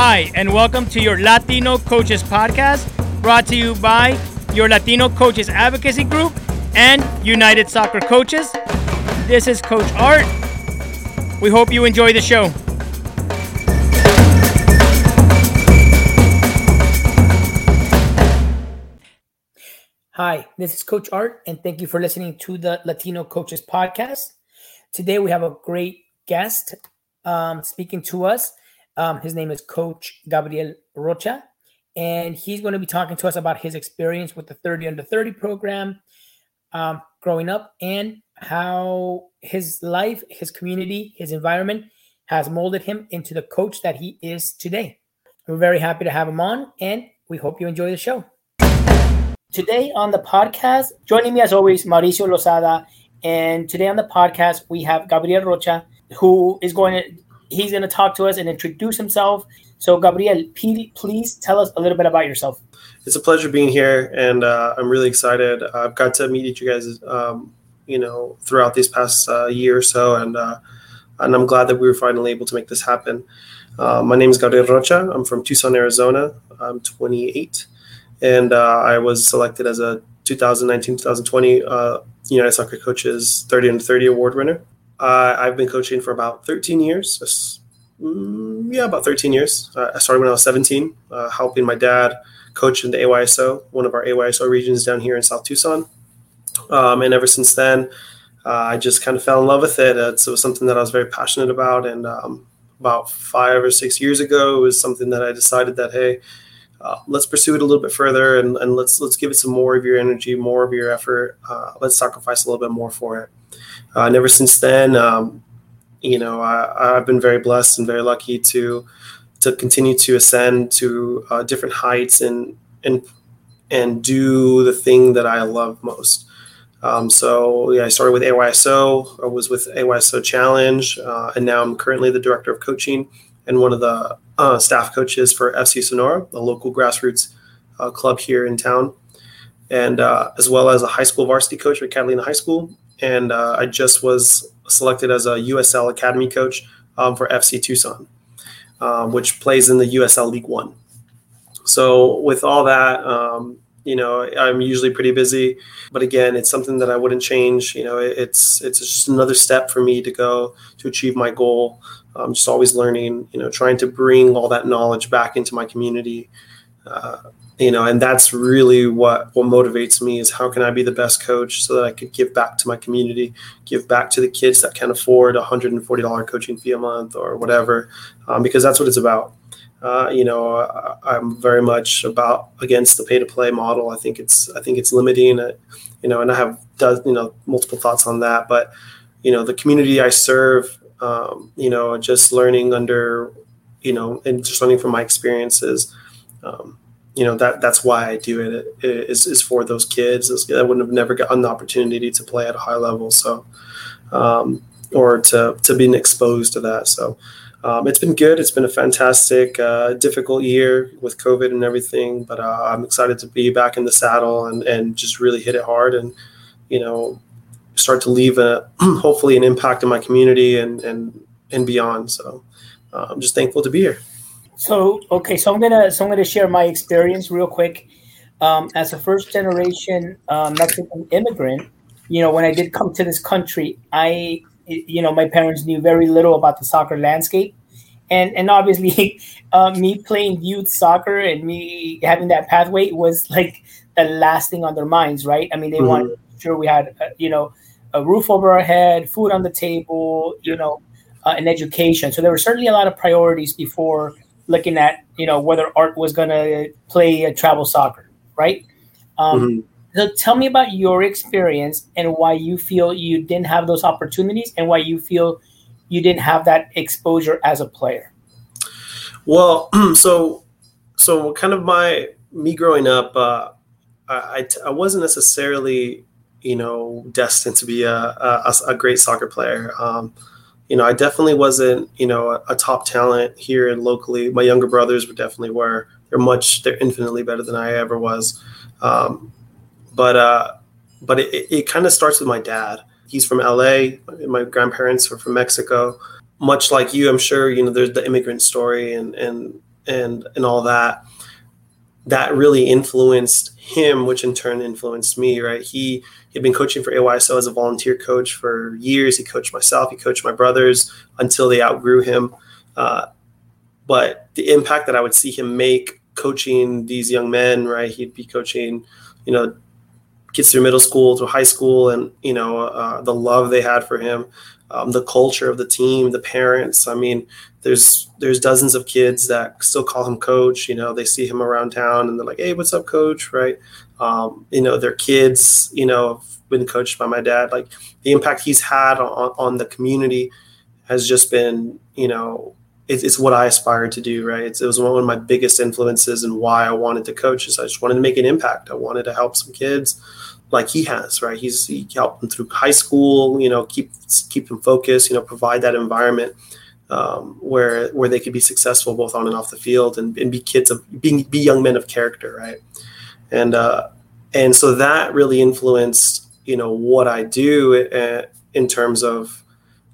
Hi, and welcome to your Latino Coaches Podcast, brought to you by your Latino Coaches Advocacy Group and United Soccer Coaches. This is Coach Art. We hope you enjoy the show. Hi, this is Coach Art, and thank you for listening to the Latino Coaches Podcast. Today we have a great guest um, speaking to us. Um, his name is Coach Gabriel Rocha, and he's going to be talking to us about his experience with the 30 under 30 program um, growing up and how his life, his community, his environment has molded him into the coach that he is today. We're very happy to have him on, and we hope you enjoy the show. Today on the podcast, joining me as always, Mauricio Lozada. And today on the podcast, we have Gabriel Rocha, who is going to he's going to talk to us and introduce himself. So, Gabriel, please tell us a little bit about yourself. It's a pleasure being here, and uh, I'm really excited. I've got to meet you guys, um, you know, throughout these past uh, year or so, and uh, and I'm glad that we were finally able to make this happen. Uh, my name is Gabriel Rocha. I'm from Tucson, Arizona. I'm 28 and uh, I was selected as a 2019-2020 uh, United Soccer Coaches 30 under 30 award winner. Uh, I've been coaching for about 13 years. Mm, yeah, about 13 years. Uh, I started when I was 17, uh, helping my dad coach in the AYSO, one of our AYSO regions down here in South Tucson. Um, and ever since then, uh, I just kind of fell in love with it. it was something that I was very passionate about. And um, about five or six years ago, it was something that I decided that, hey, uh, let's pursue it a little bit further and, and let's let's give it some more of your energy, more of your effort. Uh, let's sacrifice a little bit more for it. Uh, and ever since then, um, you know, I, have been very blessed and very lucky to to continue to ascend to uh, different heights and and and do the thing that I love most. Um, so yeah, I started with AYSO. I was with AYSO Challenge, uh, and now I'm currently the director of coaching and one of the uh, staff coaches for FC Sonora, a local grassroots uh, club here in town, and uh, as well as a high school varsity coach at Catalina High School. And uh, I just was selected as a USL Academy coach um, for FC Tucson, um, which plays in the USL League One. So with all that, um, you know, I'm usually pretty busy, but again, it's something that I wouldn't change. You know, it's it's just another step for me to go to achieve my goal I'm just always learning, you know, trying to bring all that knowledge back into my community. Uh, you know, and that's really what what motivates me is how can I be the best coach so that I could give back to my community, give back to the kids that can't afford a hundred and forty dollar coaching fee a month or whatever, um, because that's what it's about. Uh, you know, I, am very much about against the pay to play model. I think it's I think it's limiting it, you know, and I have does you know multiple thoughts on that, but you know, the community I serve um, you know, just learning under, you know, and just learning from my experiences. Um, you know that that's why I do it. is, is for those kids. I wouldn't have never gotten the opportunity to play at a high level, so um, or to to being exposed to that. So um, it's been good. It's been a fantastic, uh, difficult year with COVID and everything, but uh, I'm excited to be back in the saddle and and just really hit it hard and you know start to leave a hopefully an impact in my community and and and beyond. So uh, I'm just thankful to be here. So okay, so I'm gonna so I'm gonna share my experience real quick. Um, as a first generation uh, Mexican immigrant, you know, when I did come to this country, I you know my parents knew very little about the soccer landscape, and and obviously, uh, me playing youth soccer and me having that pathway was like the last thing on their minds, right? I mean, they mm-hmm. wanted sure we had uh, you know a roof over our head, food on the table, you know, uh, and education. So there were certainly a lot of priorities before looking at, you know, whether Art was going to play a travel soccer, right? Um, mm-hmm. So tell me about your experience and why you feel you didn't have those opportunities and why you feel you didn't have that exposure as a player. Well, so so kind of my me growing up, uh, I, I, t- I wasn't necessarily you know, destined to be a, a, a great soccer player. Um, you know, I definitely wasn't, you know, a, a, top talent here and locally. My younger brothers were definitely were. They're much, they're infinitely better than I ever was. Um, but uh, but it, it kind of starts with my dad. He's from LA. My grandparents are from Mexico. Much like you, I'm sure you know there's the immigrant story, and and and and all that that really influenced him, which in turn influenced me, right? He had been coaching for AYSO as a volunteer coach for years. He coached myself, he coached my brothers until they outgrew him. Uh, but the impact that I would see him make coaching these young men, right? He'd be coaching, you know, kids through middle school through high school, and you know uh, the love they had for him, um, the culture of the team, the parents. I mean, there's there's dozens of kids that still call him coach. You know, they see him around town and they're like, "Hey, what's up, coach?" Right? Um, you know, their kids. You know, have been coached by my dad. Like the impact he's had on, on the community has just been, you know, it's, it's what I aspired to do. Right? It's, it was one of my biggest influences and why I wanted to coach. Is I just wanted to make an impact. I wanted to help some kids like he has, right? He's he helped them through high school, you know, keep keep them focused, you know, provide that environment um, where where they could be successful both on and off the field and, and be kids of being be young men of character, right? And uh, and so that really influenced you know what I do uh, in terms of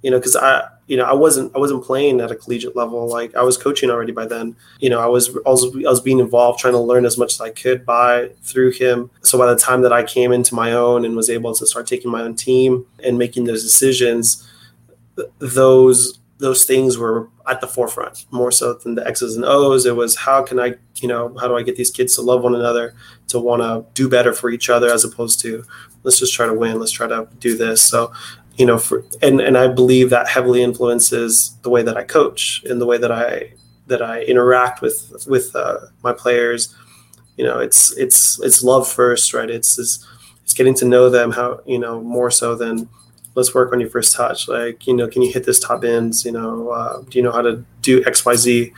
you know because I you know I wasn't I wasn't playing at a collegiate level. Like I was coaching already by then. You know I was also I was being involved trying to learn as much as I could by through him. So by the time that I came into my own and was able to start taking my own team and making those decisions those those things were at the forefront more so than the X's and O's. It was how can I, you know, how do I get these kids to love one another, to want to do better for each other, as opposed to let's just try to win, let's try to do this. So, you know, for and and I believe that heavily influences the way that I coach and the way that I that I interact with with uh, my players. You know, it's it's it's love first, right? It's it's, it's getting to know them how you know more so than let's work on your first touch. Like, you know, can you hit this top ends? You know, uh, do you know how to do X, Y, Z?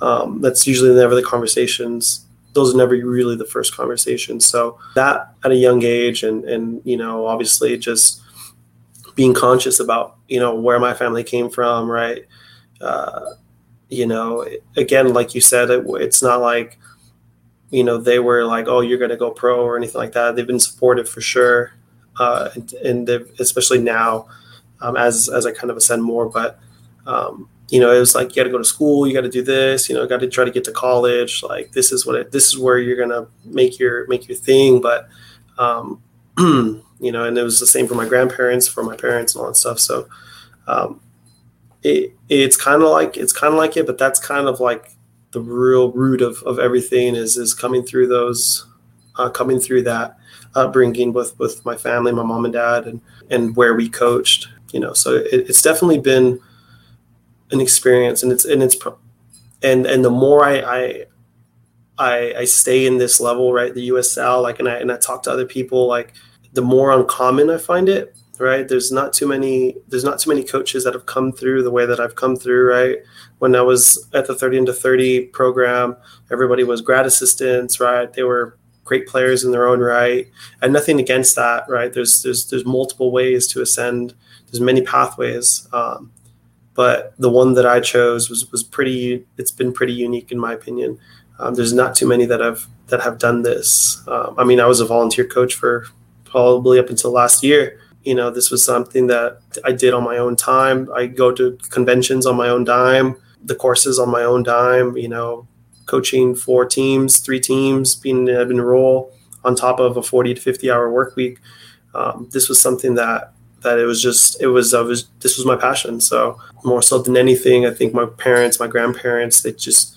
Um, that's usually never the conversations. Those are never really the first conversations. So that at a young age, and and you know, obviously just being conscious about you know where my family came from, right? Uh, you know, again, like you said, it, it's not like you know they were like, oh, you're to go pro or anything like that. They've been supportive for sure uh, and, especially now um, as as I kind of ascend more. But um, you know, it was like you got to go to school, you got to do this, you know, got to try to get to college. Like this is what it, this is where you're gonna make your make your thing. But um, you know, and it was the same for my grandparents, for my parents, and all that stuff. So um, it it's kind of like it's kind of like it, but that's kind of like the real root of, of everything is is coming through those uh, coming through that upbringing with with my family, my mom and dad, and and where we coached. You know, so it, it's definitely been an experience, and it's and it's and and the more I, I I, I stay in this level, right? The USL, like, and I and I talk to other people, like, the more uncommon I find it, right? There's not too many. There's not too many coaches that have come through the way that I've come through, right? When I was at the 30 into 30 program, everybody was grad assistants, right? They were great players in their own right, and nothing against that, right? There's there's there's multiple ways to ascend. There's many pathways, um, but the one that I chose was was pretty. It's been pretty unique in my opinion. Um, there's not too many that have that have done this. Um, I mean, I was a volunteer coach for probably up until last year. You know, this was something that I did on my own time. I go to conventions on my own dime, the courses on my own dime. You know, coaching four teams, three teams, being an admin role on top of a 40 to 50 hour work week. Um, this was something that that it was just it was, uh, was this was my passion. So more so than anything, I think my parents, my grandparents, they just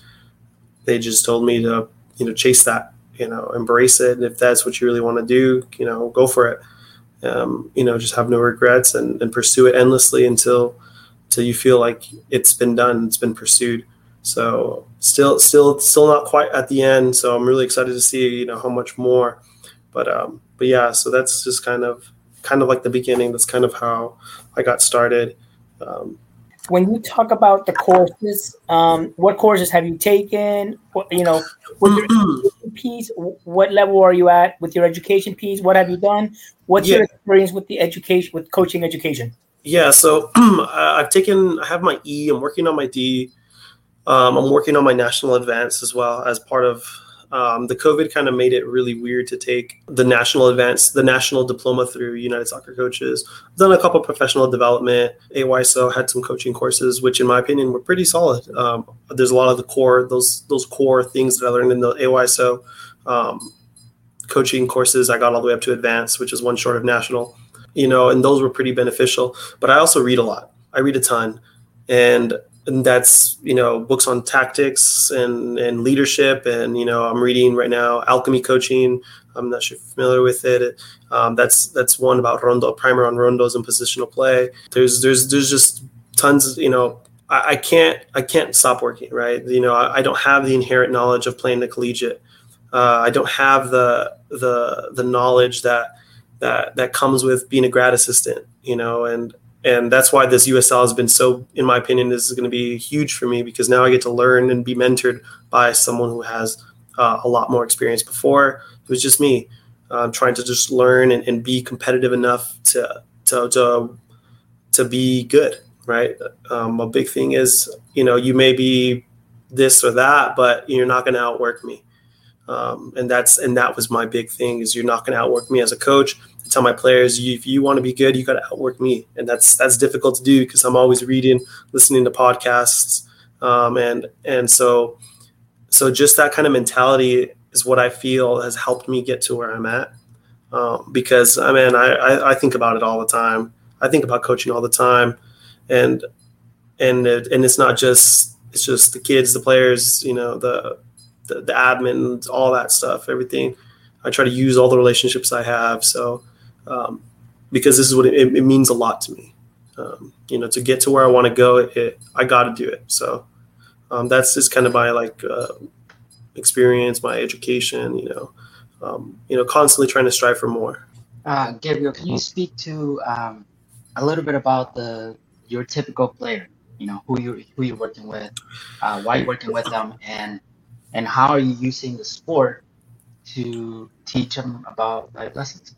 they just told me to you know chase that, you know, embrace it. And if that's what you really want to do, you know, go for it. Um, you know, just have no regrets and, and pursue it endlessly until until you feel like it's been done, it's been pursued. So still, still, still not quite at the end. So I'm really excited to see you know how much more. But um, but yeah, so that's just kind of kind of like the beginning. That's kind of how I got started. Um, when you talk about the courses, um, what courses have you taken? What, you know, with your piece, what level are you at with your education piece? What have you done? What's yeah. your experience with the education, with coaching education? Yeah, so I've taken, I have my E. I'm working on my D. Um, I'm working on my national advance as well as part of Um, the COVID kind of made it really weird to take the national advance, the national diploma through United Soccer Coaches. I've done a couple professional development. AYSO had some coaching courses, which in my opinion were pretty solid. Um, there's a lot of the core, those those core things that I learned in the AYSO um, coaching courses. I got all the way up to advanced, which is one short of national. You know, and those were pretty beneficial. But I also read a lot. I read a ton, and and that's you know books on tactics and and leadership. And you know i'm reading right now alchemy coaching. I'm not sure familiar with it. Um, that's that's one about rondo primer on rondos and positional play. There's there's there's just tons you know I, I can't i can't stop working right? You know I, I, don't have the inherent knowledge of playing the collegiate. Uh, i don't have the the the knowledge that that that comes with being a grad assistant you know? And and that's why this USL has been so, in my opinion, this is going to be huge for me because now I get to learn and be mentored by someone who has uh, a lot more experience. Before it was just me uh, trying to just learn and, and, be competitive enough to to to, to be good. Right. Um, a big thing is, you know, you may be this or that, but you're not going to outwork me. Um, and that's and that was my big thing is you're not going to outwork me as a coach I tell my players, if you want to be good, you got to outwork me, and that's that's difficult to do because I'm always reading, listening to podcasts, um, and and so so just that kind of mentality is what I feel has helped me get to where I'm at. Um, because I mean, I, I, I think about it all the time. I think about coaching all the time, and and it, and it's not just it's just the kids, the players, you know, the the, the all that stuff, everything. I try to use all the relationships I have. So um, because this is what it, it, means a lot to me. Um, you know, to get to where I want to go, it, it I got to do it. So um, that's just kind of my like uh, experience, my education. You know, um, you know, constantly trying to strive for more. Uh, Gabriel, can you speak to um, a little bit about the your typical player? You know, who you who you're working with, uh, why you're working with them, and and how are you using the sport to teach them about life lessons?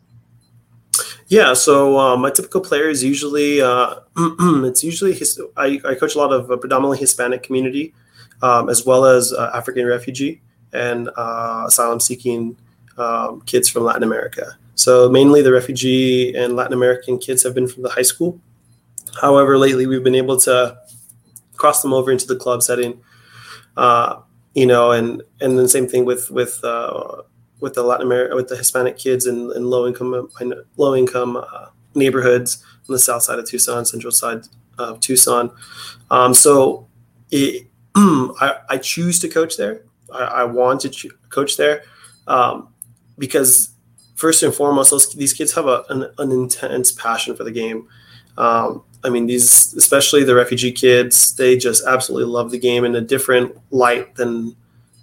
Yeah, so uh, my typical player is usually uh, it's usually his, I, I, coach a lot of uh, predominantly Hispanic community, um, as well as uh, African refugee and uh, asylum seeking um, kids from Latin America. So mainly the refugee and Latin American kids have been from the high school. However, lately we've been able to cross them over into the club setting. Uh, you know, and and then same thing with with uh, with the Latin America, with the Hispanic kids in, in low income low income uh, neighborhoods on the south side of Tucson, central side of Tucson. Um, so it, I, I, choose to coach there. I, I want to ch- coach there um, because first and foremost, those, these kids have a, an, an, intense passion for the game. Um, I mean, these, especially the refugee kids, they just absolutely love the game in a different light than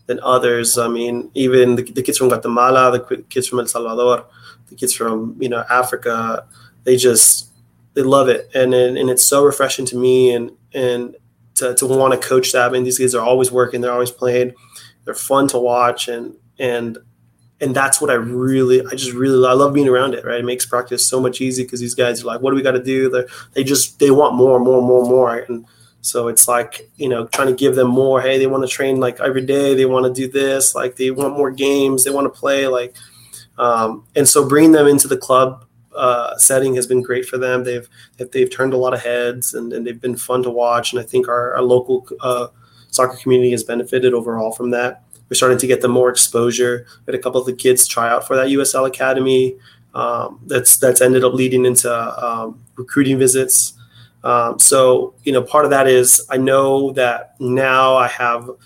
than others. I mean, even the, the, kids from Guatemala, the kids from El Salvador, the kids from you know Africa, they just they love it, and and, and it's so refreshing to me, and and to, to want to coach that. I mean, these kids are always working, they're always playing, they're fun to watch, and and and that's what I really, I just really, I love being around it. Right, it makes practice so much easier because these guys are like, what do we got to do? They they just they want more, more, more, more, and so it's like, you know, trying to give them more. Hey, they want to train like every day. They want to do this. Like they want more games. They want to play. Like, um, and so bringing them into the club uh, setting has been great for them. They've they've turned a lot of heads and, and they've been fun to watch. And I think our, our local uh, soccer community has benefited overall from that. We're starting to get them more exposure. We had a couple of the kids try out for that USL Academy. Um, that's that's ended up leading into um, recruiting visits um, so, you know, part of that is I know that now I have a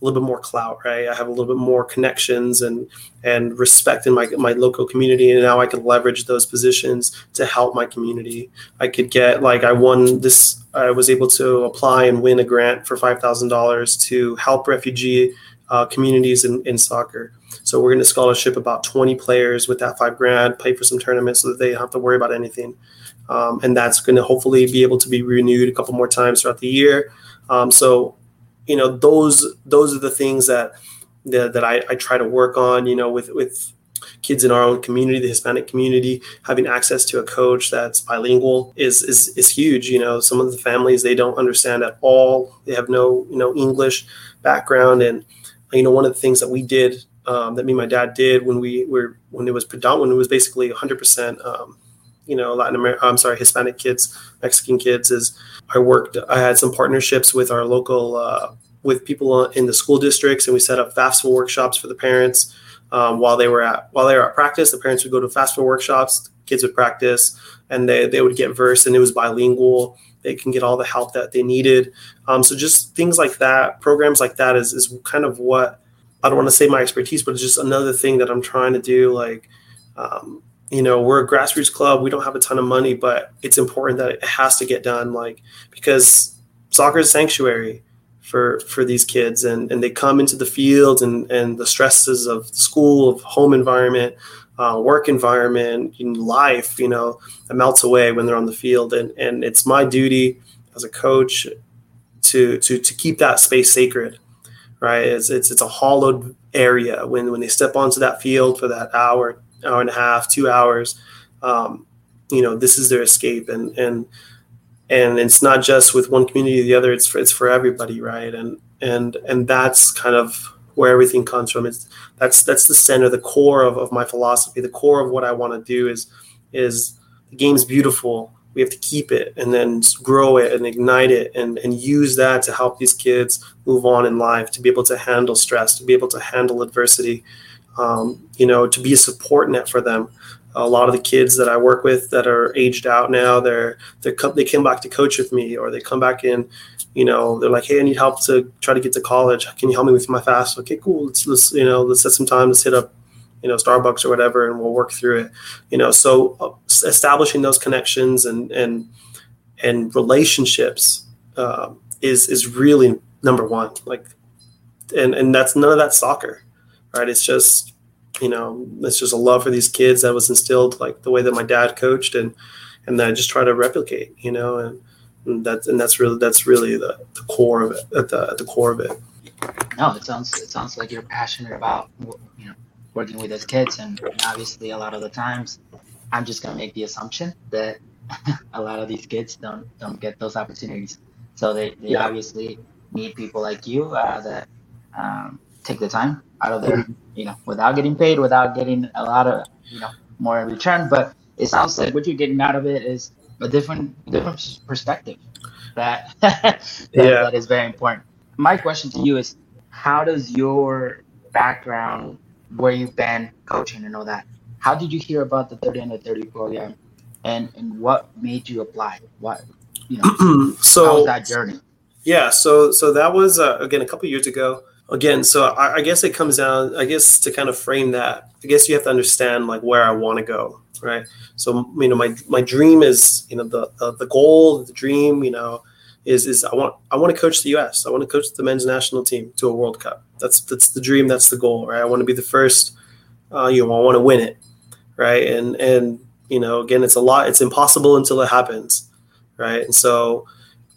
little bit more clout, right? I have a little bit more connections and and respect in my my local community, and now I can leverage those positions to help my community. I could get like I won this. I was able to apply and win a grant for five thousand dollars to help refugee uh, communities in, in soccer. So we're going to scholarship about 20 players with that five grand, pay for some tournaments so that they don't have to worry about anything um, and that's going to hopefully be able to be renewed a couple more times throughout the year. Um, so, you know, those those are the things that that, that I, I try to work on. You know, with with kids in our own community, the Hispanic community, having access to a coach that's bilingual is is is huge. You know, some of the families they don't understand at all. They have no you know English background, and you know one of the things that we did um, that me and my dad did when we were when it was predominant when it was basically 100 percent um, you know Latin American I'm sorry Hispanic kids Mexican kids is I worked I had some partnerships with our local uh, with people in the school districts and we set up FAFSA workshops for the parents um, while they were at while they were at practice the parents would go to FAFSA workshops kids would practice and they, they would get versed and it was bilingual they can get all the help that they needed. Um, so just things like that programs like that is, is kind of what i don't want to say my expertise but it's just another thing that i'm trying to do like um, you know we're a grassroots club we don't have a ton of money but it's important that it has to get done like because soccer is sanctuary for for these kids and and they come into the field and and the stresses of school of home environment uh, work environment in life you know it melts away when they're on the field. And and it's my duty as a coach to to to keep that space sacred right? It's it's, it's a hollowed area. When when they step onto that field for that hour hour and a half two hours um, you know this is their escape. And and and it's not just with one community or the other. It's for, it's for everybody right? And and and that's kind of where everything comes from. It's that's that's the center, the core of, of my philosophy. The core of what I want to do is is the game's beautiful. We have to keep it and then grow it and ignite it and, and use that to help these kids move on in life, to be able to handle stress, to be able to handle adversity, um, you know, to be a support net for them. A lot of the kids that I work with that are aged out now, they're, they're they come back to coach with me or they come back in you know, they're like, hey, I need help to try to get to college. Can you help me with my fast? Okay, cool. Let's, let's you know, let's set some time. Let's hit up, you know, Starbucks or whatever, and we'll work through it. You know, so uh, establishing those connections and and and relationships uh, is is really number one. Like, and and that's none of that soccer, right? It's just you know, it's just a love for these kids that was instilled like the way that my dad coached and and that I just try to replicate, you know, and and that's and that's really that's really the, the core of it at the at the core of it no it sounds it sounds like you're passionate about you know working with those kids and obviously a lot of the times i'm just going to make the assumption that a lot of these kids don't don't get those opportunities so they, they yeah. obviously need people like you uh, that um, take the time out of mm-hmm. you know without getting paid without getting a lot of you know more in return but it sounds like what you're getting out of it is a different different perspective. That, that yeah. that is very important. My question to you is, how does your background, where you've been coaching and all that, how did you hear about the 30 under 30 program, and and what made you apply? What you know? so how was that journey? Yeah, so so that was uh, again a couple years ago. Again, so I, I guess it comes down. I guess to kind of frame that, I guess you have to understand like where I want to go right? So you know, my my dream is you know the the, the goal, the dream, you know, is is I want I want to coach the U.S. I want to coach the men's national team to a World Cup. That's that's the dream. That's the goal, right? I want to be the first. Uh, you know, I want to win it, right? And and you know, again, it's a lot. It's impossible until it happens, right? And so,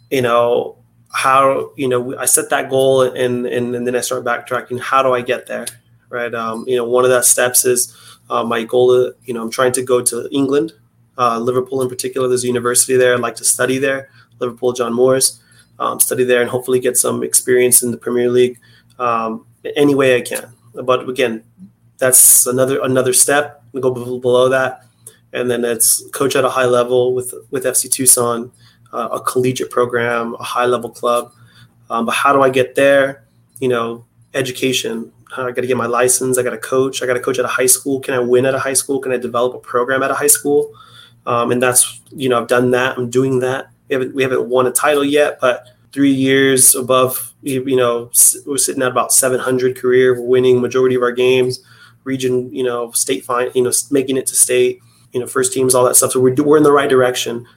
you know, how you know I set that goal and and, and then I start backtracking. How do I get there, right? Um, you know, one of that steps is uh, my goal, you know, I'm trying to go to England, uh, Liverpool in particular. There's a university there. I'd like to study there. Liverpool, John Moores, um, study there and hopefully get some experience in the Premier League um, any way I can. But again, that's another another step. We go below that, and then it's coach at a high level with with FC Tucson, uh, a collegiate program, a high level club. Um, but how do I get there? You know, education, I got to get my license. I got to coach. I got to coach at a high school. Can I win at a high school? Can I develop a program at a high school? Um, and that's you know I've done that. I'm doing that. We haven't we haven't won a title yet, but three years above you know we're sitting at about 700 career. We're winning majority of our games. Region you know state fine you know making it to state you know first teams all that stuff. So we're we're in the right direction.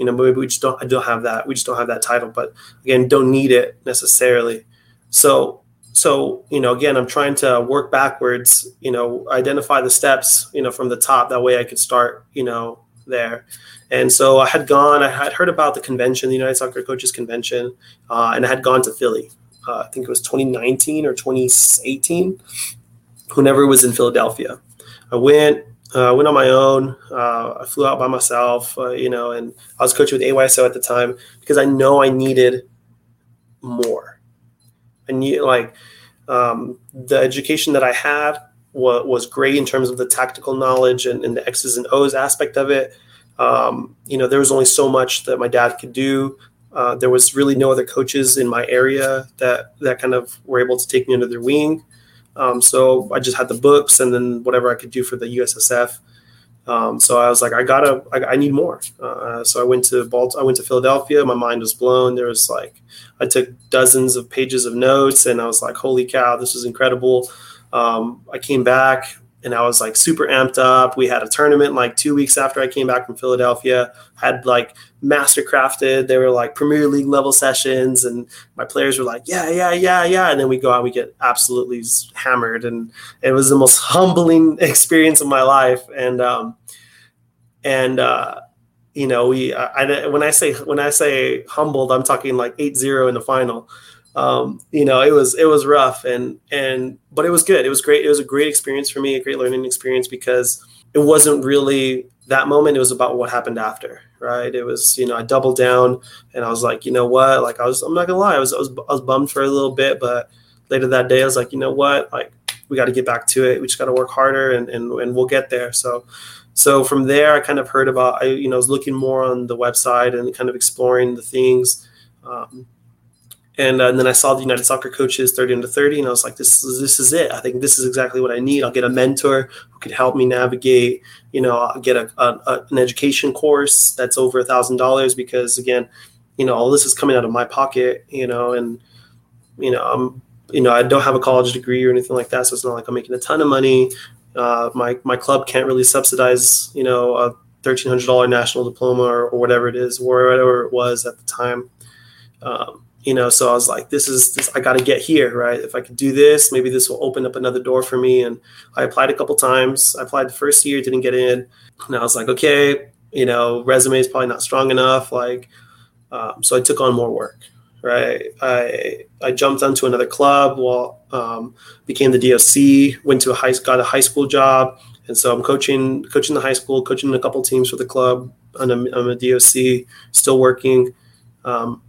You know, maybe we just don't I don't have that. We just don't have that title. But again, don't need it necessarily. So so you know again i'm trying to work backwards you know identify the steps you know from the top that way i could start you know there and so i had gone i had heard about the convention the united soccer coaches convention uh, and i had gone to philly uh, i think it was 2019 or 2018 whenever it was in philadelphia i went I went on my own. Uh, I flew out by myself, uh, you know, and I was coaching with AYSO at the time because I know I needed more. I need like Um, the education that I had was, was great in terms of the tactical knowledge and, and the X's and O's aspect of it. Um, you know, there was only so much that my dad could do. Uh, there was really no other coaches in my area that that kind of were able to take me under their wing. Um, so I just had the books and then whatever I could do for the USSF. Um, so I was like, I gotta, I, I need more. Uh, so I went to Balt- I went to Philadelphia. My mind was blown. There was like, I took dozens of pages of notes, and I was like, holy cow, this is incredible. Um, I came back and I was like super amped up. We had a tournament like two weeks after I came back from Philadelphia. Had like master crafted. They were like Premier League level sessions, and my players were like, "Yeah, yeah, yeah, yeah." And then we go out, we get absolutely hammered, and it was the most humbling experience of my life. And um, and uh, you know, we I, I, when I say when I say humbled, I'm talking like 8-0 in the final um, you know, it was it was rough and and but it was good. It was great. It was a great experience for me, a great learning experience because it wasn't really that moment. It was about what happened after, right? It was you know I doubled down and I was like, you know what? Like I was I'm not gonna lie, I was I was, I was bummed for a little bit, but later that day I was like, you know what? Like we got to get back to it. We just got to work harder and, and and we'll get there. So so from there I kind of heard about I you know was looking more on the website and kind of exploring the things. Um, and, uh, and, then I saw the United Soccer Coaches 30 under 30, and I was like, this is, this is it. I think this is exactly what I need. I'll get a mentor who could help me navigate. You know, I'll get a, a, a an education course that's over a thousand dollars because again, you know, all this is coming out of my pocket. You know, and you know, I'm you know, I don't have a college degree or anything like that, so it's not like I'm making a ton of money. Uh, my my club can't really subsidize, you know, a thirteen hundred dollar national diploma or, or, whatever it is, whatever it was at the time. Um, you know so i was like this is this i got to get here right? If i could do this maybe this will open up another door for me. And i applied a couple times. I applied the first year didn't get in. And i was like okay you know resume is probably not strong enough. Like um, so i took on more work right? I i jumped onto another club while um, became the doc went to a high got a high school job. And so i'm coaching coaching the high school coaching a couple teams for the club. And i'm a, I'm a doc still working. Um,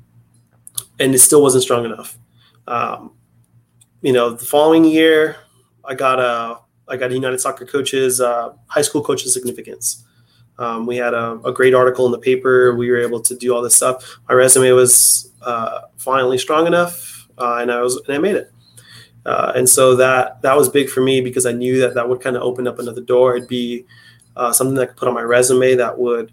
and it still wasn't strong enough. Um, you know, the following year, I got a I got a United Soccer Coaches uh, high school coaches significance. Um, we had a, a, great article in the paper. We were able to do all this stuff. My resume was uh, finally strong enough, uh, and I was and I made it. Uh, and so that that was big for me because I knew that that would kind of open up another door. It'd be uh, something that I could put on my resume that would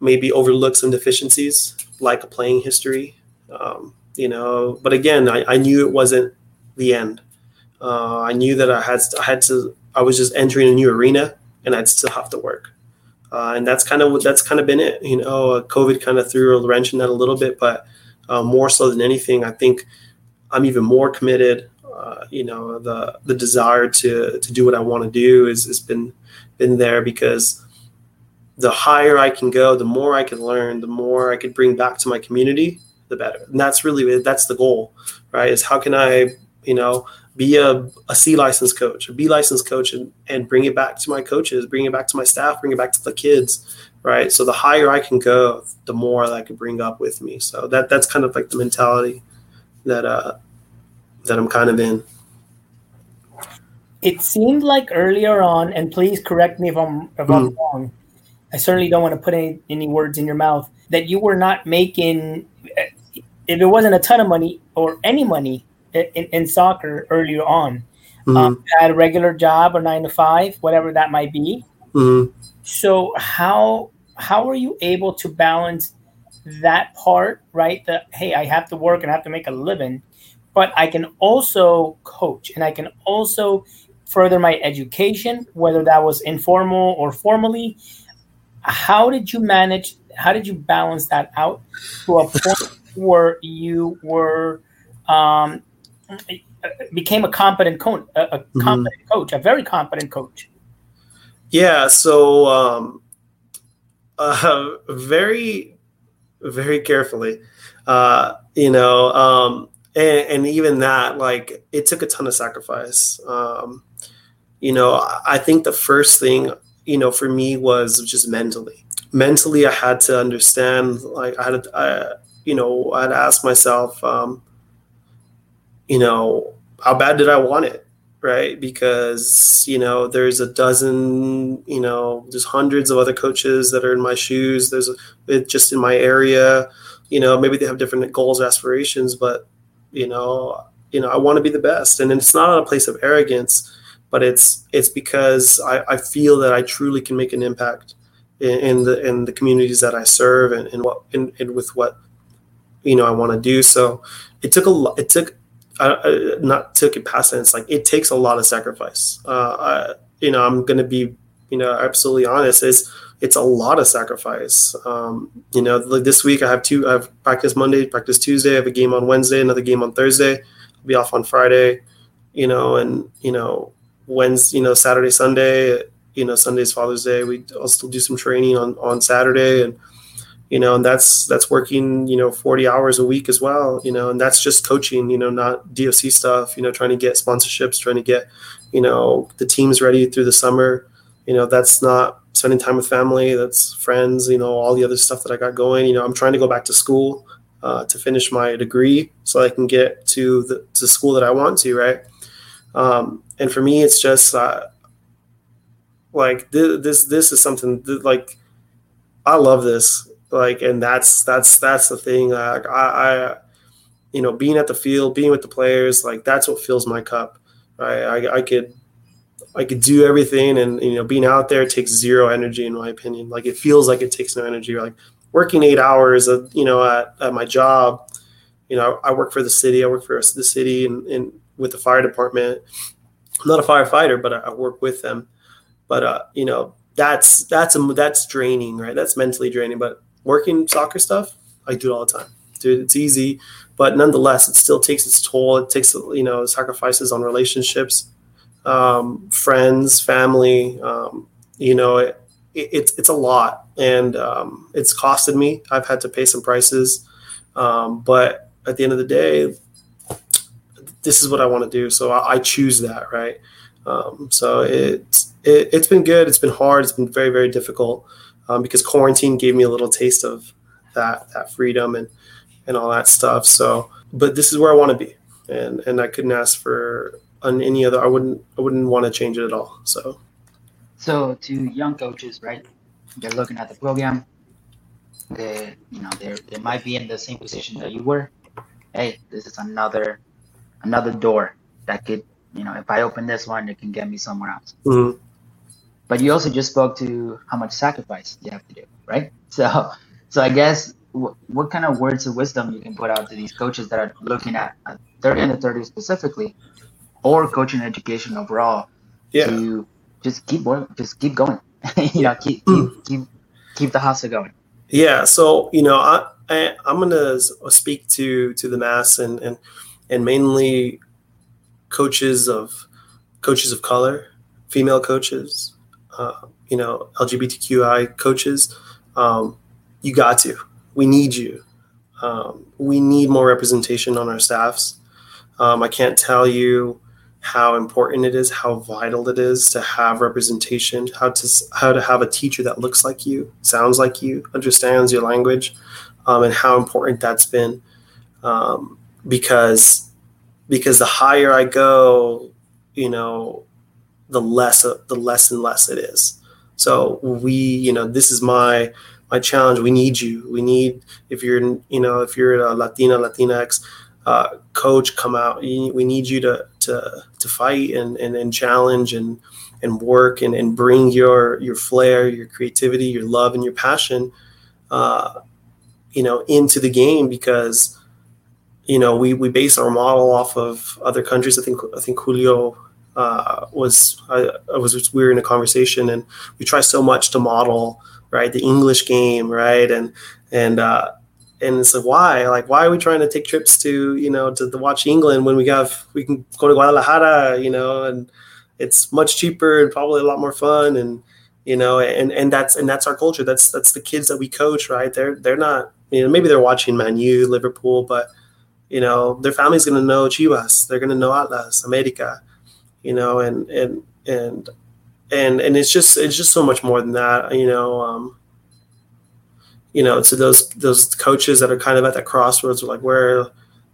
maybe overlook some deficiencies like a playing history um, you know, but again, I, I knew it wasn't the end. Uh, I knew that I had I had to. I was just entering a new arena, and I'd still have to work. Uh, and that's kind of what that's kind of been it. You know, uh, COVID kind of threw a wrench in that a little bit, but uh, more so than anything, I think I'm even more committed. Uh, you know, the the desire to to do what I want to do is has been been there because the higher I can go, the more I can learn, the more I could bring back to my community, the better. And that's really that's the goal, right? Is how can I, you know, be a, a C license coach, a B license coach, and, and bring it back to my coaches, bring it back to my staff, bring it back to the kids, right? So the higher I can go, the more that I can bring up with me. So that that's kind of like the mentality that uh that I'm kind of in. It seemed like earlier on, and please correct me if I'm if I'm mm. wrong. I certainly don't want to put any, any words in your mouth that you were not making if it wasn't a ton of money or any money in, in soccer earlier on, mm-hmm. um, had a regular job or nine to five, whatever that might be. Mm-hmm. So how how are you able to balance that part, right? That hey, I have to work and I have to make a living, but I can also coach and I can also further my education, whether that was informal or formally. How did you manage? How did you balance that out to a point where you were um, became a competent coach, a, a mm-hmm. competent coach, a very competent coach. Yeah. So um, uh, very, very carefully, uh, you know, um, and, and, even that, like, it took a ton of sacrifice. Um, you know, I think the first thing, you know, for me was just mentally. Mentally, I had to understand, like, I had, to, I, you know, I'd ask myself, um, you know, how bad did I want it? Right. Because, you know, there's a dozen, you know, there's hundreds of other coaches that are in my shoes. There's just in my area, you know, maybe they have different goals, aspirations, but, you know, you know, I want to be the best. And it's not a place of arrogance, but it's, it's because I, I feel that I truly can make an impact in, in the, in the communities that I serve and, and what, and, and with what, you know, I want to do. So it took a, lot. it took not took it past tense. Like it takes a lot of sacrifice. Uh, I, you know, I'm to be, you know, absolutely honest. It's it's a lot of sacrifice. Um, you know, like this week I have two. I have practice Monday, practice Tuesday. I have a game on Wednesday, another game on Thursday. I'll be off on Friday. You know, and you know, Wednesday, you know, Saturday, Sunday. You know, Sunday's Father's Day. We I'll still do some training on on Saturday and you know, and that's that's working, you know, 40 hours a week as well, you know, and that's just coaching, you know, not DOC stuff, you know, trying to get sponsorships, trying to get, you know, the teams ready through the summer. You know, that's not spending time with family, that's friends, you know, all the other stuff that I got going. You know, I'm trying to go back to school uh, to finish my degree so I can get to the to school that I want to, right? Um, and for me, it's just uh, like th- this. This is something that, like I love this like and that's that's that's the thing like I, I you know being at the field being with the players like that's what fills my cup. Right I, I could I could do everything and you know being out there takes zero energy in my opinion. Like it feels like it takes no energy. Like working eight hours of you know at, at my job you know I work for the city I work for the city and, and with the fire department. I'm not a firefighter but I, I work with them. But uh, you know that's that's a, that's draining right? That's mentally draining but working soccer stuff, I do it all the time. Dude, it's easy, but nonetheless, it still takes its toll. It takes, you know, sacrifices on relationships, um, friends, family. Um, you know, it, it, it's it's a lot, and um, it's costed me. I've had to pay some prices, um, but at the end of the day, this is what I want to do. So I, I choose that, right? Um, so it's it, has been good. It's been hard. It's been very very difficult um, because quarantine gave me a little taste of that that freedom and and all that stuff. So, but this is where I want to be, and and I couldn't ask for on any other. I wouldn't I wouldn't want to change it at all. So, so to young coaches, right? They're looking at the program. They you know they they might be in the same position that you were. Hey, this is another another door that could you know if I open this one, it can get me somewhere else. Mm-hmm. But you also just spoke to how much sacrifice you have to do, right? So, so I guess w- what kind of words of wisdom you can put out to these coaches that are looking at 30 under 30 specifically, or coaching education overall, yeah. to just keep going, just keep going, you know, keep, keep mm. keep keep the hustle going. Yeah. So you know, I, I I'm gonna speak to to the mass and and and mainly coaches of coaches of color, female coaches, uh, you know, LGBTQI coaches, um, you got to. We need you. Um, we need more representation on our staffs. Um, I can't tell you how important it is, how vital it is to have representation, how to how to have a teacher that looks like you, sounds like you, understands your language, um, and how important that's been. Um, because because the higher I go, you know, the less the less and less it is. So we, you know, this is my my challenge. We need you. We need if you're, you know, if you're a Latina, Latinx uh, coach, come out. We need you to to to fight and and, and challenge and and work and, and bring your your flair, your creativity, your love, and your passion, uh, you know, into the game because you know we we base our model off of other countries. I think I think Julio uh, was I, I, was we were in a conversation and we try so much to model right the English game right? And and uh, and it's like why? Like why are we trying to take trips to you know to, to watch England when we have we can go to Guadalajara you know and it's much cheaper and probably a lot more fun and you know and and that's and that's our culture. That's that's the kids that we coach right? They're they're not you know maybe they're watching Man U Liverpool but you know their family's to know Chivas. They're to know Atlas America you know, and and and and and it's just it's just so much more than that, you know. Um, you know, to those those coaches that are kind of at that crossroads, are like where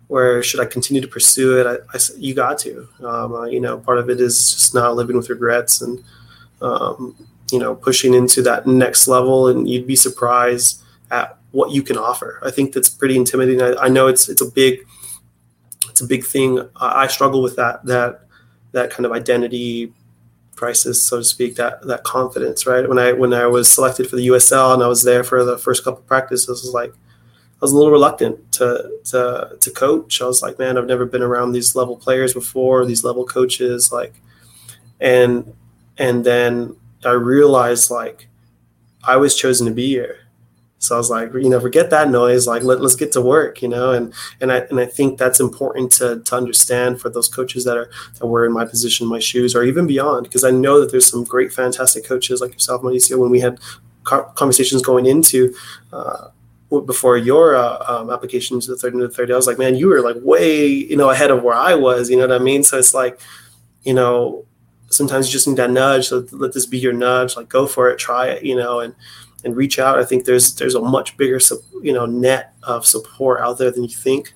where should I continue to pursue it? I, I you got to. Um, uh, you know, part of it is just not living with regrets and um, you know pushing into that next level, and you'd be surprised at what you can offer. I think that's pretty intimidating. I, I know it's it's a big it's a big thing. I, I struggle with that that that kind of identity crisis, so to speak, that that confidence, right? When I when I was selected for the USL and I was there for the first couple practices, I was like I was a little reluctant to to to coach. I was like, man, I've never been around these level players before, these level coaches, like, and and then I realized like I was chosen to be here. So I was like, you know, forget that noise. Like, let, let's get to work, you know. And and I and I think that's important to to understand for those coaches that are that were in my position, my shoes, or even beyond, because I know that there's some great, fantastic coaches like yourself, Mauricio. When we had conversations going into uh, before your uh, um, application to the 30 under 30 i was like man you were like way you know ahead of where i was you know what i mean so it's like you know sometimes you just need that nudge so let this be your nudge like go for it try it you know and and reach out i think there's there's a much bigger you know net of support out there than you think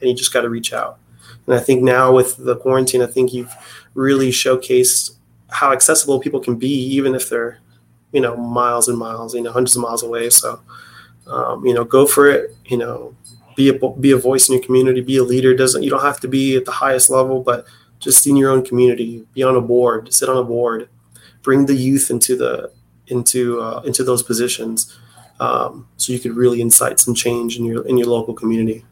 and you just got to reach out and i think now with the quarantine i think you've really showcased how accessible people can be even if they're you know miles and miles you know hundreds of miles away so um, you know, go for it. You know, be a be a voice in your community. Be a leader. Doesn't you don't have to be at the highest level, but just in your own community. Be on a board. Sit on a board. Bring the youth into the into uh, into those positions, um, so you could really incite some change in your in your local community.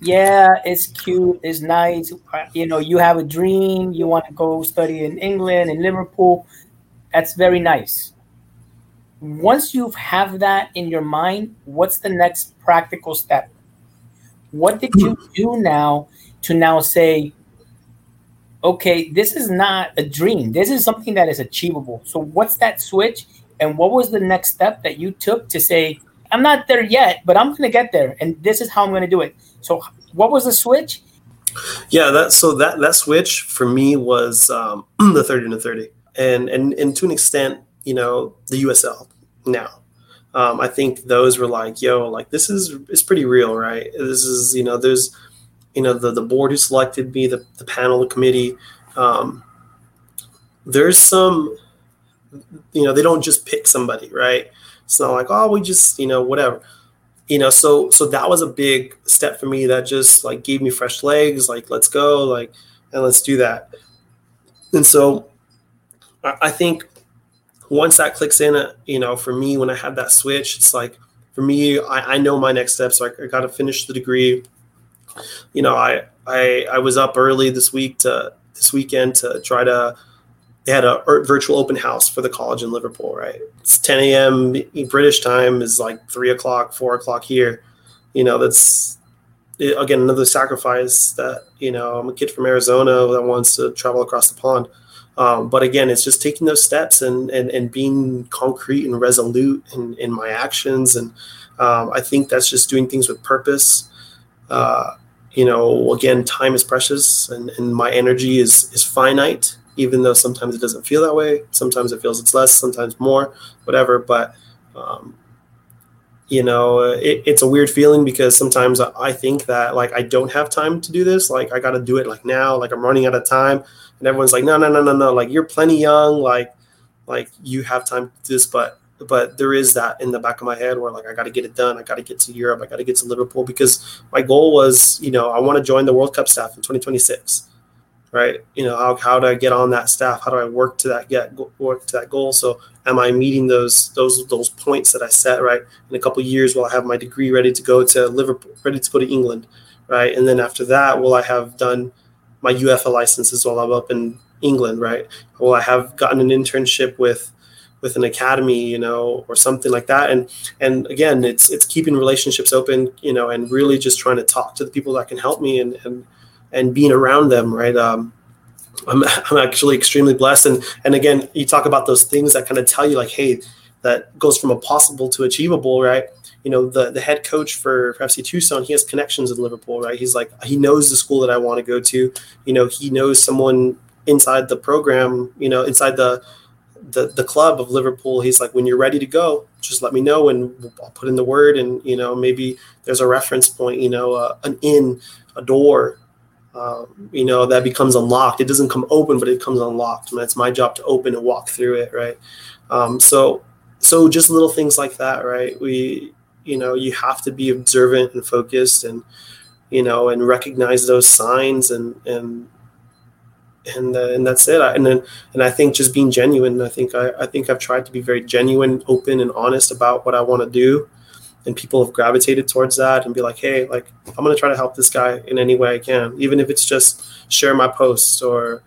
Yeah, it's cute. It's nice. You know, you have a dream. You want to go study in England in Liverpool. That's very nice once you have that in your mind, what's the next practical step? What did you hmm. do now to now say, okay, this is not a dream. This is something that is achievable. So, what's that switch? And what was the next step that you took to say, I'm not there yet, but I'm going to get there. And this is how I'm going to do it. So, what was the switch? Yeah, that so that that switch for me was um, the 30 under 30. And, and and to an extent, you know, the USL now. Um, I think those were like, yo, like this is it's pretty real, right? This is you know, there's you know the the board who selected me, the the panel, the committee. Um, there's some, you know, they don't just pick somebody, right? It's not like oh, we just you know whatever, you know. So so that was a big step for me that just like gave me fresh legs. Like let's go, like and let's do that. And so I think once that clicks in, uh, you know, for me, when I have that switch, it's like, for me, I, I know my next steps. So I, I got to finish the degree. You know, I, I, I was up early this week to this weekend to try to, they had a virtual open house for the college in Liverpool, right? It's 10 a.m. British time is like three o'clock, four o'clock here. You know, that's again another sacrifice that you know I'm a kid from Arizona that wants to travel across the pond. Um, but again, it's just taking those steps and, and, and being concrete and resolute in, in my actions. And um, I think that's just doing things with purpose. Uh, you know, again, time is precious and, and my energy is, is finite, even though sometimes it doesn't feel that way. Sometimes it feels it's less, sometimes more, whatever. But, um, you know, it, it's a weird feeling because sometimes I think that like I don't have time to do this. Like I got to do it like now, like I'm running out of time and everyone's like, no, no, no, no, no. Like you're plenty young. Like, like you have time to do this, but but there is that in the back of my head where like I got to get it done. I got to get to Europe. I got to get to Liverpool because my goal was, you know, I want to join the World Cup staff in 2026, right? You know, how, how do I get on that staff? How do I work to that get work to that goal? So am I meeting those those those points that I set right? In a couple years, will I have my degree ready to go to Liverpool, ready to go to England, right? And then after that, will I have done my UEFA licenses while I'm up in England, right? Well, I have gotten an internship with with an academy, you know, or something like that. And and again, it's it's keeping relationships open, you know, and really just trying to talk to the people that can help me and and and being around them, right? Um, I'm I'm actually extremely blessed. And and again, you talk about those things that kind of tell you like, hey, that goes from a possible to achievable, right? you know the the head coach for, for FC Tucson, he has connections in Liverpool, right? He's like he knows the school that I want to go to. You know, he knows someone inside the program, you know, inside the the the club of Liverpool. He's like, when you're ready to go, just let me know and I'll put in the word. And you know, maybe there's a reference point, you know, uh, an in a door, um, you know, that becomes unlocked. It doesn't come open, but it comes unlocked. And it's my job to open and walk through it, right? Um, so, so just little things like that, right? We, you know, you have to be observant and focused, and you know, and recognize those signs, and and and uh, and that's it. I, and then and I think just being genuine. I think I, I think I've tried to be very genuine, open, and honest about what I want to do, and people have gravitated towards that and be like, hey, like I'm gonna try to help this guy in any way I can, even if it's just share my posts or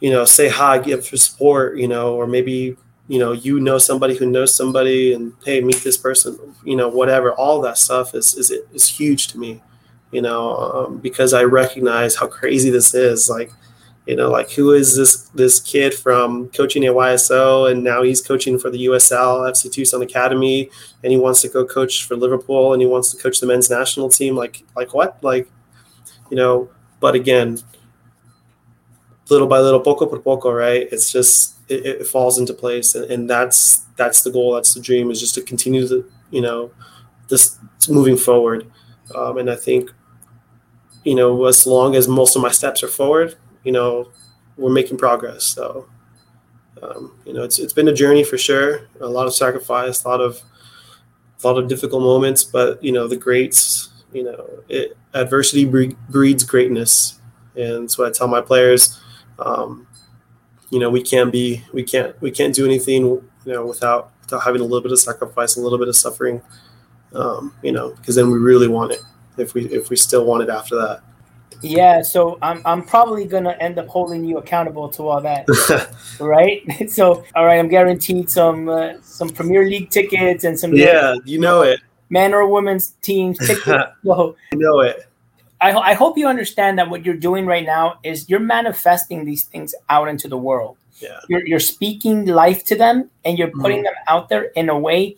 you know say hi, give for support, you know, or maybe you know you know somebody who knows somebody and hey meet this person you know whatever. All that stuff is is is huge to me you know um, because i recognize how crazy this is like you know like who is this this kid from coaching at yso and now he's coaching for the usl fc tucson academy and he wants to go coach for liverpool and he wants to coach the men's national team? Like like what? Like you know but again little by little poco por poco right? It's just it, it falls into place and, and, that's that's the goal that's the dream is just to continue to you know this moving forward. Um, and i think you know as long as most of my steps are forward you know we're making progress. So um, you know it's, it's been a journey for sure a lot of sacrifice a lot of a lot of difficult moments but you know the greats you know it, adversity breeds greatness. And so i tell my players um, you know we can't be we can't we can't do anything you know without without having a little bit of sacrifice a little bit of suffering um, you know because then we really want it if we if we still want it after that yeah so i'm, I'm probably gonna end up holding you accountable to all that right so all right i'm guaranteed some uh, some premier league tickets and some yeah you know it man or women's teams tickets so, you know it I, I hope you understand that what you're doing right now is you're manifesting these things out into the world. Yeah. You're, you're speaking life to them and you're putting mm-hmm. them out there in a way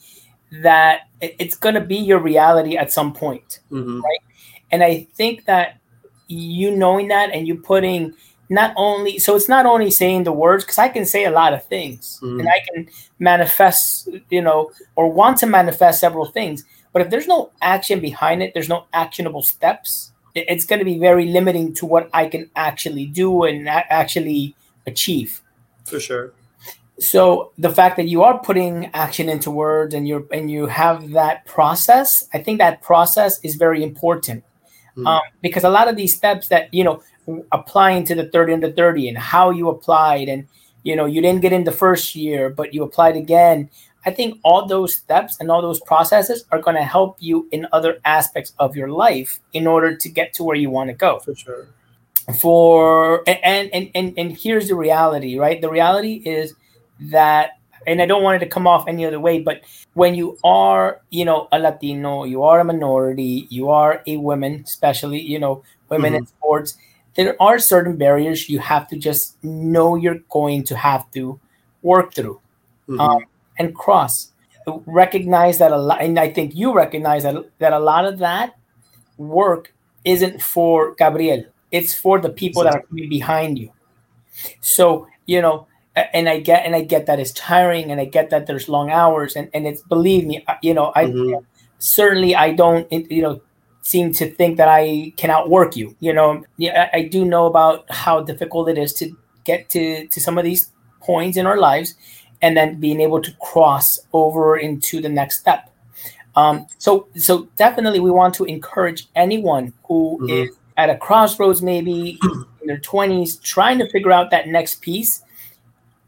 that it's going to be your reality at some point. Mm-hmm. Right. And I think that you knowing that and you putting not only, so it's not only saying the words, because I can say a lot of things mm-hmm. and I can manifest, you know, or want to manifest several things. But if there's no action behind it, there's no actionable steps it's going to be very limiting to what I can actually do and actually achieve. For sure. So the fact that you are putting action into words and you're and you have that process, I think that process is very important mm. um, because a lot of these steps that you know applying to the thirty and the thirty and how you applied and you know you didn't get in the first year but you applied again I think all those steps and all those processes are going to help you in other aspects of your life in order to get to where you want to go. For sure. For and and and and here's the reality, right? The reality is that and I don't want it to come off any other way, but when you are, you know, a Latino, you are a minority, you are a woman, especially, you know, women mm-hmm. in sports, there are certain barriers you have to just know you're going to have to work through. Mm-hmm. Um, and cross. Recognize that a lot, and I think you recognize that that a lot of that work isn't for Gabriel. It's for the people that are coming behind you. So you know, and I get and I get that it's tiring, and I get that there's long hours, and and it's believe me, you know, I mm-hmm. certainly I don't you know seem to think that I can outwork you. You know, yeah, I, I do know about how difficult it is to get to to some of these points in our lives and then being able to cross over into the next step. Um, so, so definitely, we want to encourage anyone who mm-hmm. is at a crossroads, maybe in their twenties, trying to figure out that next piece.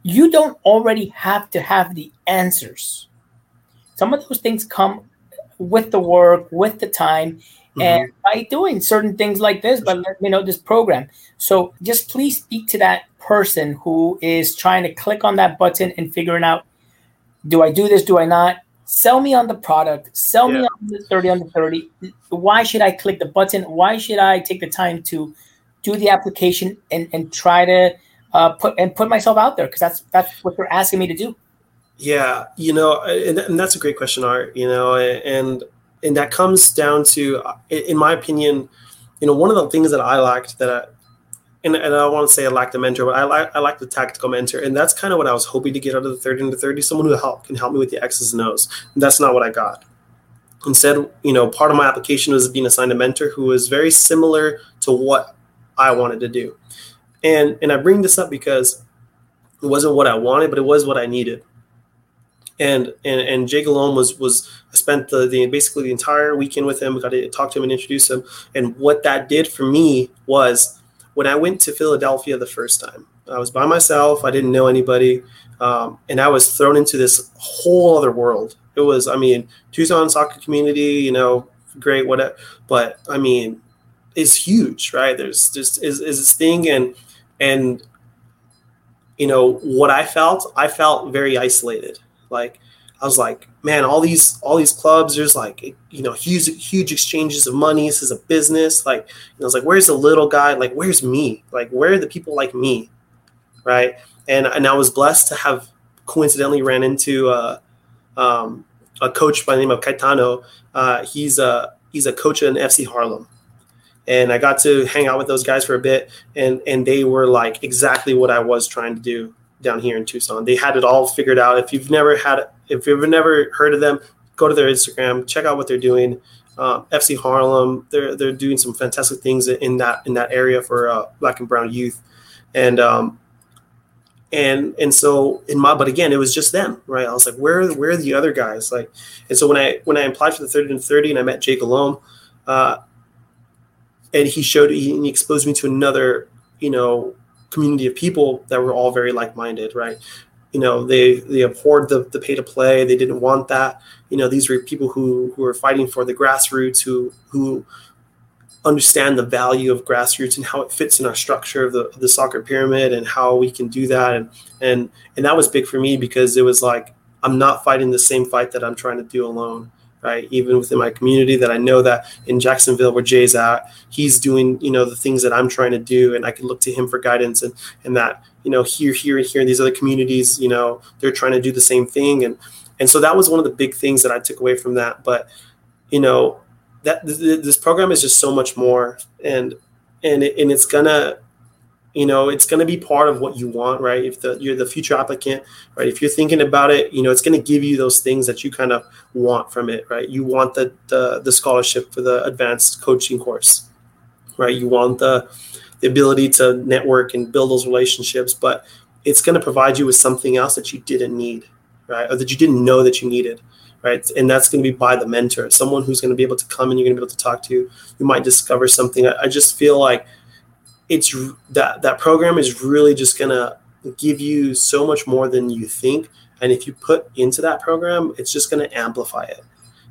You don't already have to have the answers. Some of those things come with the work, with the time, mm-hmm. and by doing certain things like this, but let me know this program. So just please speak to that person who is trying to click on that button and figuring out do I do this? Do I not? Sell me on the product. Sell yeah. me on the 30 under 30. Why should I click the button? Why should I take the time to do the application and, and try to uh, put and put myself out there? Because that's that's what they're asking me to do. Yeah, you know, and, and that's a great question, Art. You know, and and that comes down to, in my opinion, you know, one of the things that I lacked that I, and, and I want to say I lack the mentor, but I I like the tactical mentor, and that's kind of what I was hoping to get out of the thirty under thirty. Someone who help can help me with the X's and O's. And that's not what I got. instead, you know, part of my application was being assigned a mentor who was very similar to what I wanted to do. And and I bring this up because it wasn't what I wanted, but it was what I needed. And and and Jay Galone was was I spent the, the basically the entire weekend with him. We got to talk to him and introduce him. And what that did for me was when I went to Philadelphia the first time, I was by myself. I didn't know anybody, um, and I was thrown into this whole other world. It was, I mean, Tucson soccer community, you know, great, whatever. But I mean, it's huge, right? There's just is is this thing, and and you know what I felt. I felt very isolated. Like I was like, man, all these all these clubs, there's like you know huge huge exchanges of money. This is a business. Like I was like, where's the little guy? Like where's me? Like where are the people like me? Right. And and I was blessed to have coincidentally ran into uh, um, a coach by the name of Caetano. Uh, he's a he's a coach in FC Harlem, and I got to hang out with those guys for a bit, and and they were like exactly what I was trying to do down here in Tucson. They had it all figured out. If you've never had, if you've never heard of them, go to their Instagram, check out what they're doing. Uh, FC Harlem, they're they're doing some fantastic things in that in that area for uh, Black and Brown youth, and um, and and so in my but again it was just them right i was like where where are the other guys like and so when i when i applied for the 30 under 30 and i met Jay Galone uh, and he showed he, he exposed me to another you know community of people that were all very like-minded right? You know they they abhorred the, the pay to play. They didn't want that. You know these were people who who were fighting for the grassroots who who understand the value of grassroots and how it fits in our structure of the, of the soccer pyramid and how we can do that. And and and that was big for me because it was like i'm not fighting the same fight that i'm trying to do alone right? Even within my community that i know that in jacksonville where jay's at he's doing you know the things that i'm trying to do and i can look to him for guidance and and that you know here here and here in these other communities you know they're trying to do the same thing. And and so that was one of the big things that i took away from that. But you know that this program is just so much more and and it, and it's gonna you know it's gonna be part of what you want right if the you're the future applicant right if you're thinking about it you know it's gonna give you those things that you kind of want from it right you want the the, the scholarship for the advanced coaching course right you want the the ability to network and build those relationships but it's going to provide you with something else that you didn't need right or that you didn't know that you needed right? And that's going to be by the mentor, someone who's going to be able to come and you're going to be able to talk to. You might discover something. I, I just feel like it's that that program is really just to give you so much more than you think. And if you put into that program, it's just to amplify it.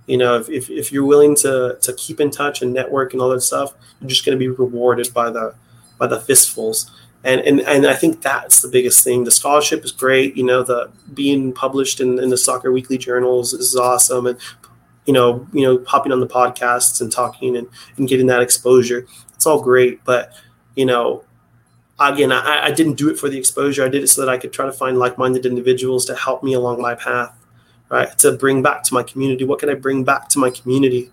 You know, if, if, if you're willing to to keep in touch and network and all that stuff, you're just to be rewarded by the by the fistfuls and and and I think that's the biggest thing. The scholarship is great. You know, the being published in, in the soccer weekly journals is awesome, and you know, you know, popping on the podcasts and talking and, and getting that exposure. It's all great, but you know, again, I, I didn't do it for the exposure. I did it so that I could try to find like-minded individuals to help me along my path, right? To bring back to my community. What can I bring back to my community,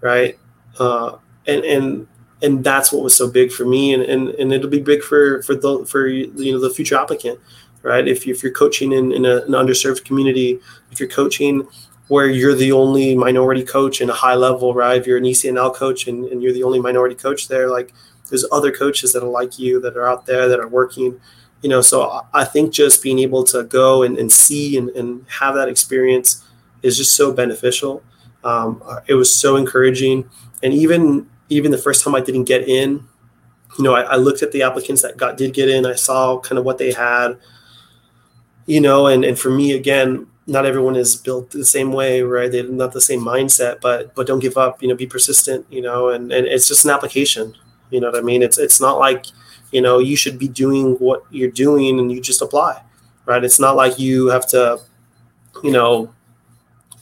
right? Uh, and and and that's what was so big for me and, and, and it'll be big for for the for you know the future applicant right if, you, if you're coaching in, in a, an underserved community if you're coaching where you're the only minority coach in a high level right if you're an ecnl coach and, and you're the only minority coach there like there's other coaches that are like you that are out there that are working you know so i think just being able to go and, and see and, and have that experience is just so beneficial um, it was so encouraging and even even the first time I didn't get in, you know, I, I, looked at the applicants that got did get in. I saw kind of what they had, you know, and and for me again, not everyone is built the same way, right? They're not the same mindset, but but don't give up. You know, be persistent. You know, and and it's just an application. You know what I mean? It's it's not like you know you should be doing what you're doing and you just apply, right? It's not like you have to, you know,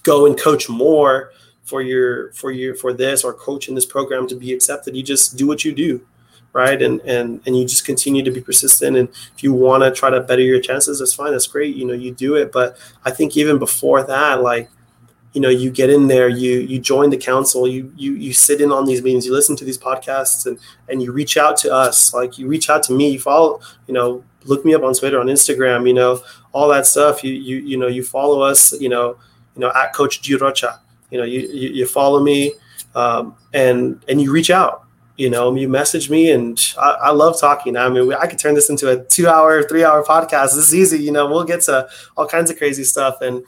go and coach more for your for your for this or coach in this program to be accepted. You just do what you do right? And and and you just continue to be persistent. And if you want to try to better your chances that's fine. That's great. You know you do it. But i think even before that like you know you get in there you you join the council you you you sit in on these meetings you listen to these podcasts and and you reach out to us like you reach out to me you follow you know look me up on twitter on instagram you know all that stuff you you you know you follow us you know you know at coach G Rocha you know, you you, you follow me, um, and and you reach out. You know, you message me, and I, I love talking. I mean, I could turn this into a two-hour, three-hour podcast. This is easy. You know, we'll get to all kinds of crazy stuff, and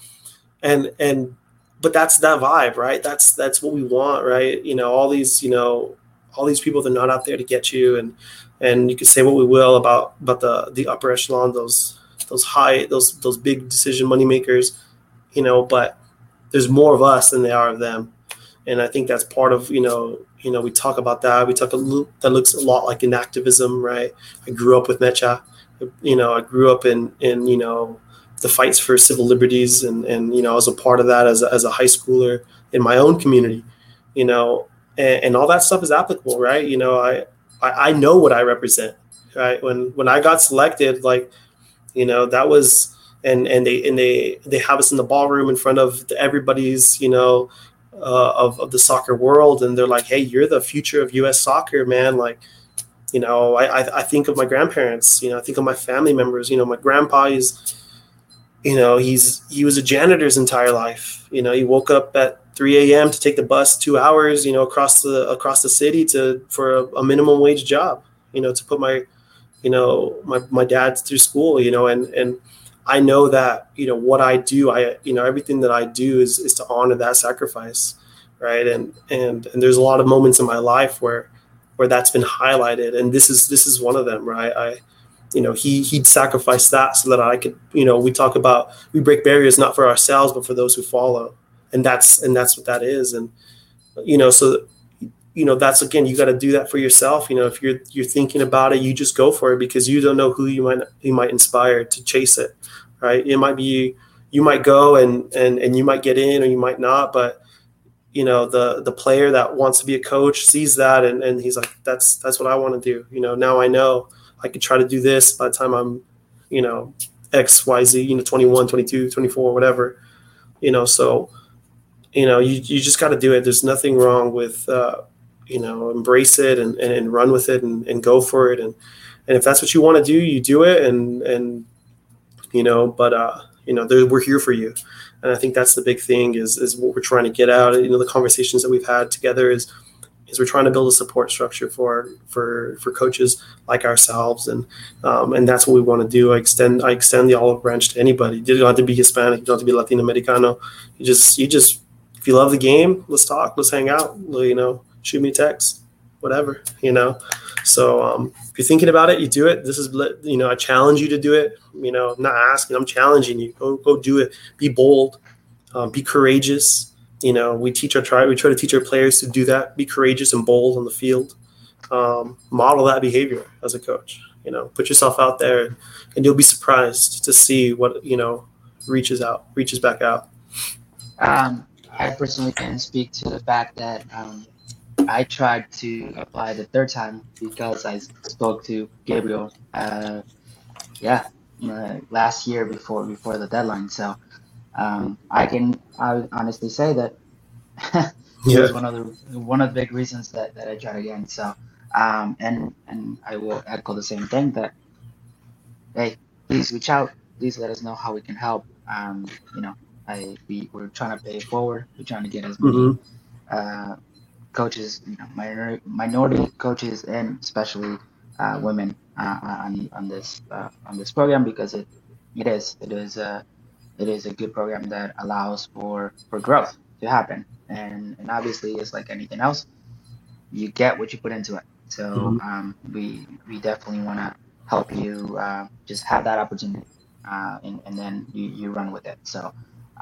and and but that's that vibe, right? That's that's what we want, right? You know, all these, you know, all these people that are not out there to get you, and and you can say what we will about about the the upper echelon, those those high, those those big decision money makers, you know, but there's more of us than there are of them, and I think that's part of you know you know we talk about that we talk a little, that looks a lot like inactivism, right? I grew up with MEChA, you know, I grew up in in you know the fights for civil liberties and and you know I was a part of that as a, as a high schooler in my own community you know and, and all that stuff is applicable right? You know I, I I know what I represent right? When when I got selected like you know that was and and they and they they have us in the ballroom in front of the, everybody's you know uh, of, of the soccer world and they're like hey you're the future of us soccer man. Like you know I, I think of my grandparents you know i think of my family members you know my grandpa is you know he's he was a janitor's entire life. You know he woke up at 3 a.m to take the bus two hours you know across the across the city to for a, a minimum wage job you know to put my you know my, my dad through school you know and and i know that you know what i do i you know everything that i do is is to honor that sacrifice right? And and and there's a lot of moments in my life where where that's been highlighted. And this is this is one of them right? I you know he he'd sacrifice that so that i could you know we talk about we break barriers not for ourselves but for those who follow. And that's and that's what that is. And you know so you know that's again you got to do that for yourself. You know if you're you're thinking about it you just go for it because you don't know who you might you might inspire to chase it right? It might be you might go and and and you might get in or you might not but you know the the player that wants to be a coach sees that and, and he's like that's that's what i want to do. You know now i know I could try to do this by the time I'm, you know, X, Y, Z, you know, 21, 22, 24, whatever, you know, so, you know, you, you just got to do it. There's nothing wrong with, uh, you know, embrace it and, and, and run with it and, and go for it. And, and if that's what you want to do, you do it. And, and, you know, but, uh, you know, we're here for you. And I think that's the big thing is, is what we're trying to get out. You know, the conversations that we've had together is, is we're trying to build a support structure for for for coaches like ourselves, and um, and that's what we want to do. I extend I extend the olive branch to anybody. You don't have to be Hispanic. You don't have to be Latino Americano. You just you just if you love the game, let's talk. Let's hang out. You know, shoot me a text, whatever. You know. So um, if you're thinking about it, you do it. This is you know I challenge you to do it. You know, I'm not asking. I'm challenging you. Go go do it. Be bold. Um, be courageous you know, we teach our try we try to teach our players to do that, be courageous and bold on the field, um, model that behavior as a coach. You know, put yourself out there, and you'll be surprised to see what you know reaches out, reaches back out. Um, I personally can speak to the fact that um, I tried to apply the third time because I spoke to Gabriel. Uh, yeah, uh, last year before before the deadline. So um, I can I honestly say that yeah. was one of the one of the big reasons that, that I tried again. So um, and and I will echo the same thing that hey, please reach out. Please let us know how we can help. Um, you know, I we we're trying to pay forward. We're trying to get as many mm-hmm. uh, coaches, you know, minority, minority coaches, and especially uh, women uh, on on this uh, on this program because it it is it is uh, it is a good program that allows for for growth to happen. And and obviously it's like anything else you get what you put into it. So mm-hmm. um, we we definitely want to help you uh, just have that opportunity uh, and, and then you, you run with it. So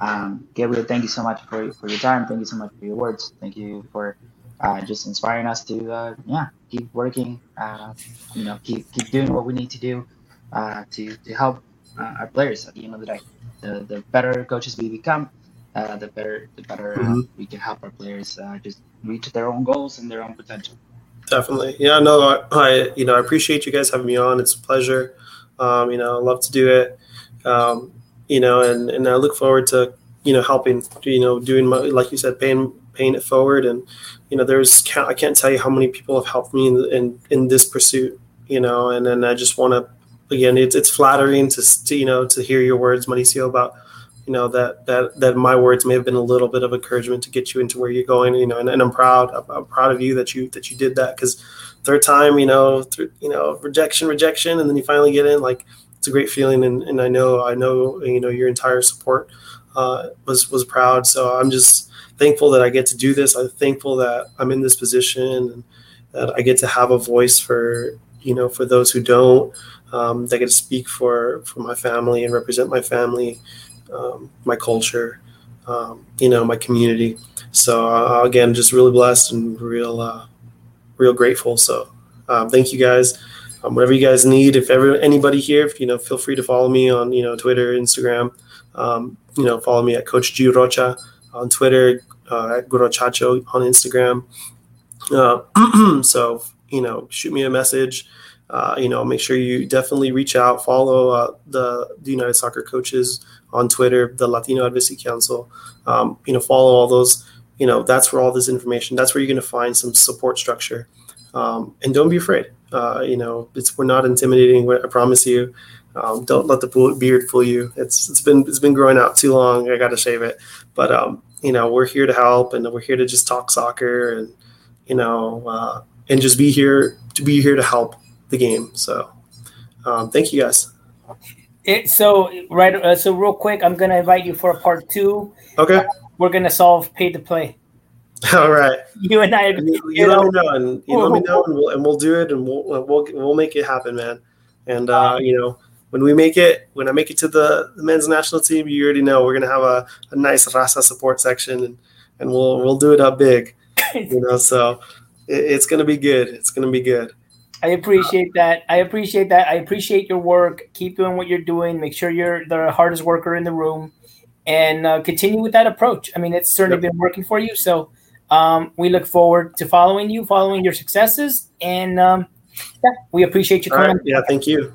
um, Gabriel thank you so much for, for your time. Thank you so much for your words. Thank you for uh, just inspiring us to uh, yeah keep working uh, you know keep keep doing what we need to do uh, to to help our players at the end of the day the, the better coaches we become, uh, the better the better uh, mm-hmm. we can help our players uh, just reach their own goals and their own potential. Definitely, yeah. No, I, I you know I appreciate you guys having me on. It's a pleasure. Um, you know, I love to do it. Um, you know, and and I look forward to you know helping. You know, doing my, like you said, paying paying it forward. And you know, there's I can't tell you how many people have helped me in in, in this pursuit. You know, and then I just want to again, it's it's flattering to, to you know to hear your words, Mauricio, about you know that that that my words may have been a little bit of encouragement to get you into where you're going you know and, and i'm proud I'm, I'm, proud of you that you that you did that because third time you know you know rejection rejection and then you finally get in like it's a great feeling and, and i know i know you know your entire support uh, was was proud. So i'm just thankful that i get to do this. I'm thankful that i'm in this position and that i get to have a voice for you know for those who don't um, that get to speak for for my family and represent my family um, my culture, um, you know, my community. So uh, again, just really blessed and real, uh, real grateful. So um, thank you guys. Um, whatever you guys need, if ever anybody here, if, you know, feel free to follow me on you know Twitter, Instagram. Um, you know, follow me at Coach G Rocha on Twitter, uh, at Gurochacho on Instagram. Uh, so you know, shoot me a message. Uh, you know, make sure you definitely reach out, follow uh, the, the United Soccer Coaches on Twitter, the Latino Advocacy Council. Um, you know, follow all those. You know, that's where all this information. That's where you're going to find some support structure. Um, and don't be afraid. Uh, you know, it's we're not intimidating. I promise you. Um, don't let the beard fool you. It's it's been it's been growing out too long. I got to shave it. But um, you know, we're here to help, and we're here to just talk soccer, and you know, uh, and just be here to be here to help the game. So, um, thank you guys. It, so right, uh, so real quick, I'm gonna invite you for a part two. Okay. we're gonna solve pay to play. All right. You and I. You, you, let me know, and you let me know, and we'll and we'll do it, and we'll we'll we'll make it happen, man. And uh, you know, when we make it, when I make it to the, the men's national team, you already know we're gonna have a, a nice Raza support section, and and we'll we'll do it up big. you know, so it, it's gonna be good. It's gonna be good. I appreciate that. I appreciate that. I appreciate your work. Keep doing what you're doing. Make sure you're the hardest worker in the room, and uh, continue with that approach. I mean, it's certainly yep. been working for you. So um, we look forward to following you, following your successes, and um, yeah, we appreciate you coming. Right. Yeah, thank you.